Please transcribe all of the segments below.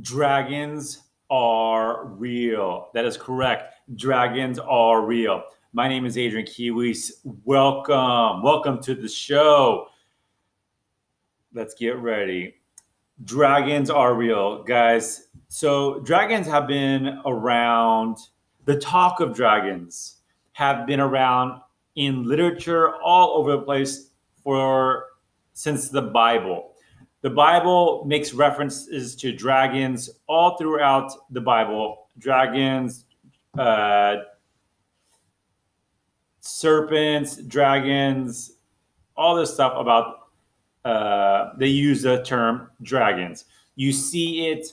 Dragons are real. That is correct. Dragons are real. My name is Adrian Kiwis. Welcome. Welcome to the show. Let's get ready. Dragons are real, guys. So, dragons have been around, the talk of dragons have been around in literature all over the place for since the Bible. The Bible makes references to dragons all throughout the Bible. Dragons, uh, serpents, dragons, all this stuff about, uh, they use the term dragons. You see it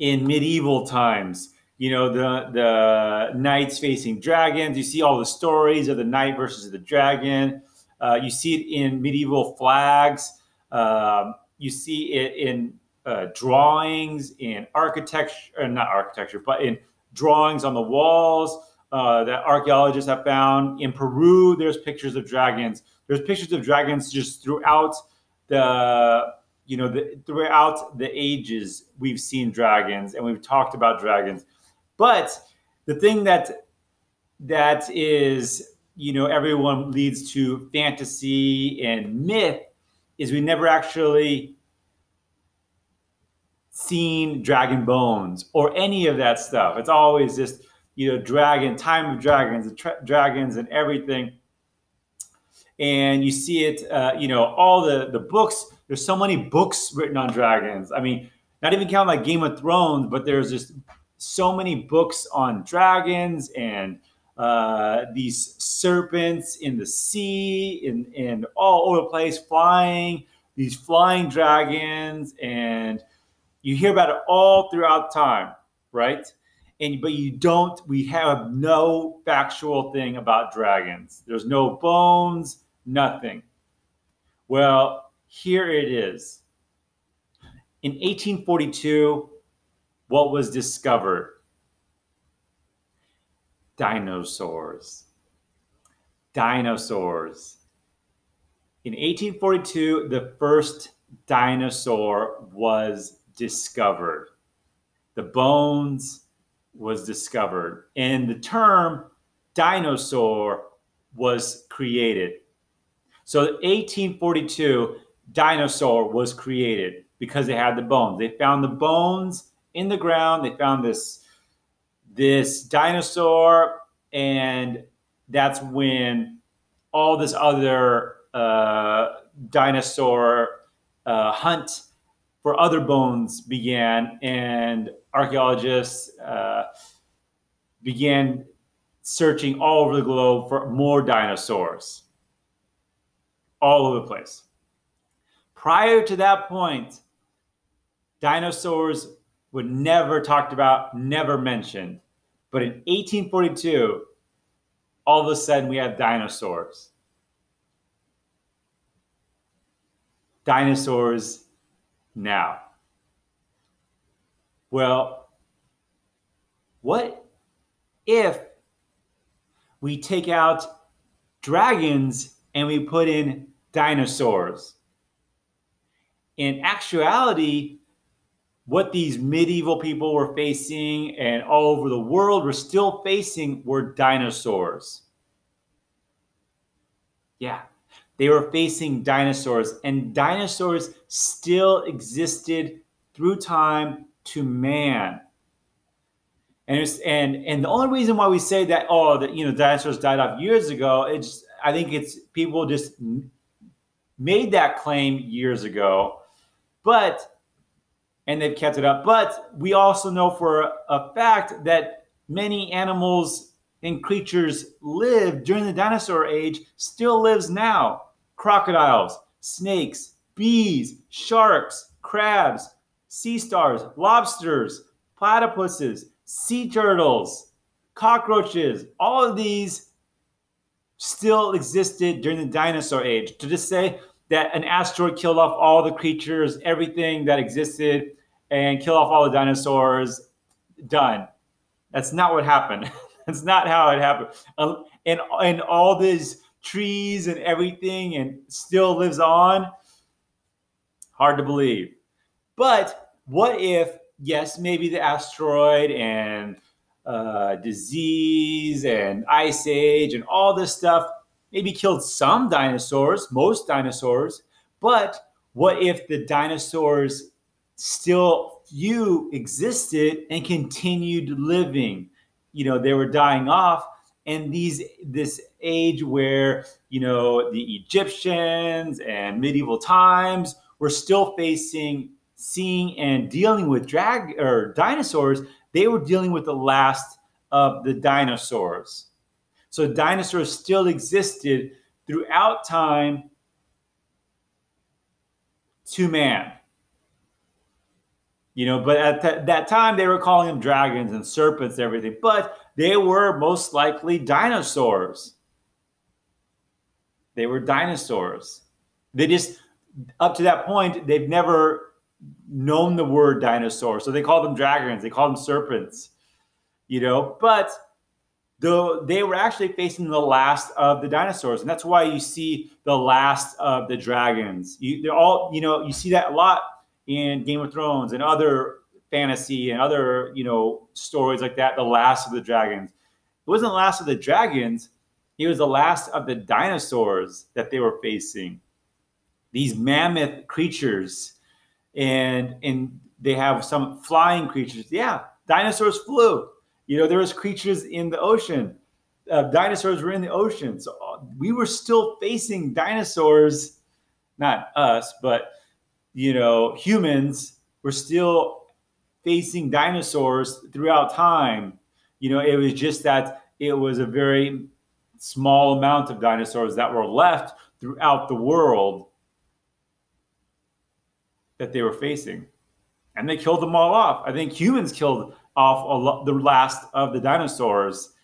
in medieval times. You know, the, the knights facing dragons. You see all the stories of the knight versus the dragon. Uh, you see it in medieval flags. Um, you see it in uh, drawings, in architecture, uh, not architecture, but in drawings on the walls uh, that archaeologists have found. In Peru, there's pictures of dragons. There's pictures of dragons just throughout the, you know, the, throughout the ages. We've seen dragons and we've talked about dragons, but the thing that that is, you know, everyone leads to fantasy and myth is we never actually seen dragon bones or any of that stuff. It's always just you know dragon, time of dragons, tra- dragons, and everything. And you see it, uh, you know, all the the books. There's so many books written on dragons. I mean, not even count like Game of Thrones, but there's just so many books on dragons and uh, these serpents in the sea and, and all over the place flying, these flying dragons, and you hear about it all throughout time, right? And but you don't, we have no factual thing about dragons. There's no bones, nothing. Well, here it is. In 1842, what was discovered? Dinosaurs. Dinosaurs. In 1842, the first dinosaur was discovered. The bones was discovered, and the term dinosaur was created. So, 1842, dinosaur was created because they had the bones. They found the bones in the ground. They found this this dinosaur, and that's when all this other uh, dinosaur uh, hunt for other bones began, and archaeologists uh, began searching all over the globe for more dinosaurs, all over the place. Prior to that point, dinosaurs were never talked about, never mentioned. But in 1842, all of a sudden we have dinosaurs. Dinosaurs now. Well, what if we take out dragons and we put in dinosaurs? In actuality, what these medieval people were facing and all over the world were still facing were dinosaurs. Yeah, they were facing dinosaurs, and dinosaurs still existed through time to man. And and and the only reason why we say that oh that you know dinosaurs died off years ago, it's I think it's people just made that claim years ago, but and they've kept it up. But we also know for a fact that many animals and creatures lived during the dinosaur age, still lives now. Crocodiles, snakes, bees, sharks, crabs, sea stars, lobsters, platypuses, sea turtles, cockroaches, all of these still existed during the dinosaur age. To just say that an asteroid killed off all the creatures, everything that existed, and kill off all the dinosaurs. Done. That's not what happened. That's not how it happened. Um, and and all these trees and everything, and still lives on. Hard to believe. But what if yes, maybe the asteroid and uh, disease and ice age and all this stuff maybe killed some dinosaurs, most dinosaurs, but what if the dinosaurs still few existed and continued living? You know, they were dying off and these this age where you know the Egyptians and medieval times were still facing seeing and dealing with drag or dinosaurs they were dealing with the last of the dinosaurs. So dinosaurs still existed throughout time to man. You know, but at th- that time they were calling them dragons and serpents and everything, but they were most likely dinosaurs. They were dinosaurs. They just, up to that point, they've never known the word dinosaur. So they called them dragons, they called them serpents, you know, but though they were actually facing the last of the dinosaurs. And that's why you see the last of the dragons. You, they're all, you know, you see that a lot in Game of Thrones and other fantasy and other, you know, stories like that. The last of the dragons. It wasn't the last of the dragons. It was the last of the dinosaurs that they were facing. These mammoth creatures and and they have some flying creatures. Yeah, dinosaurs flew. You know, there was creatures in the ocean. Uh, dinosaurs were in the ocean, so uh, we were still facing dinosaurs. Not us, but you know, humans were still facing dinosaurs throughout time. You know, it was just that it was a very small amount of dinosaurs that were left throughout the world that they were facing. And they killed them all off. I think humans killed off lot, the last of the dinosaurs,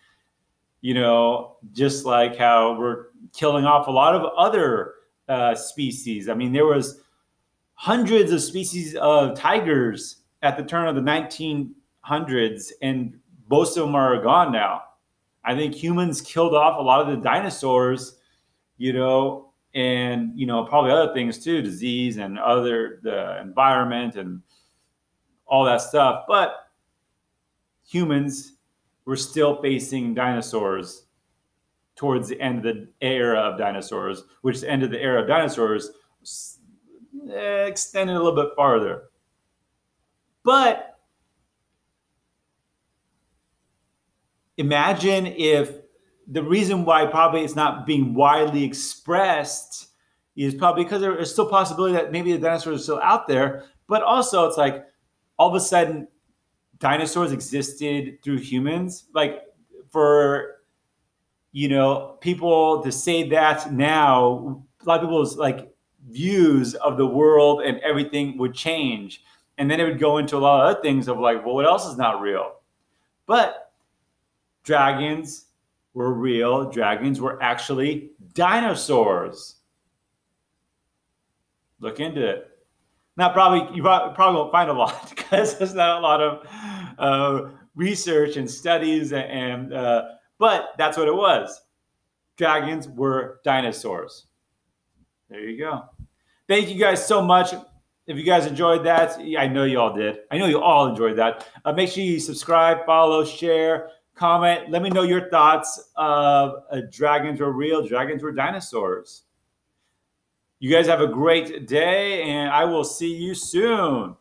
you know, just like how we're killing off a lot of other uh, species. I mean, there was hundreds of species of tigers at the turn of the 1900s, and most of them are gone now. I think humans killed off a lot of the dinosaurs, you know, and you know probably other things too disease and other the environment and all that stuff but humans were still facing dinosaurs towards the end of the era of dinosaurs which the end of the era of dinosaurs eh, extended a little bit farther. But imagine if the reason why probably it's not being widely expressed is probably because there is still possibility that maybe the dinosaurs are still out there, but also it's like all of a sudden dinosaurs existed through humans. Like for you know people to say that now, a lot of people's like views of the world and everything would change, and then it would go into a lot of other things of like, well, what else is not real? But dragons were real. Dragons were actually dinosaurs. Look into it. Now, probably you probably won't find a lot because there's not a lot of uh, research and studies, and uh, but that's what it was. Dragons were dinosaurs. There you go. Thank you guys so much. If you guys enjoyed that, I know you all did. I know you all enjoyed that. Uh, make sure you subscribe, follow, share comment. Let me know your thoughts of uh, dragons were real, dragons were dinosaurs. You guys have a great day, and I will see you soon.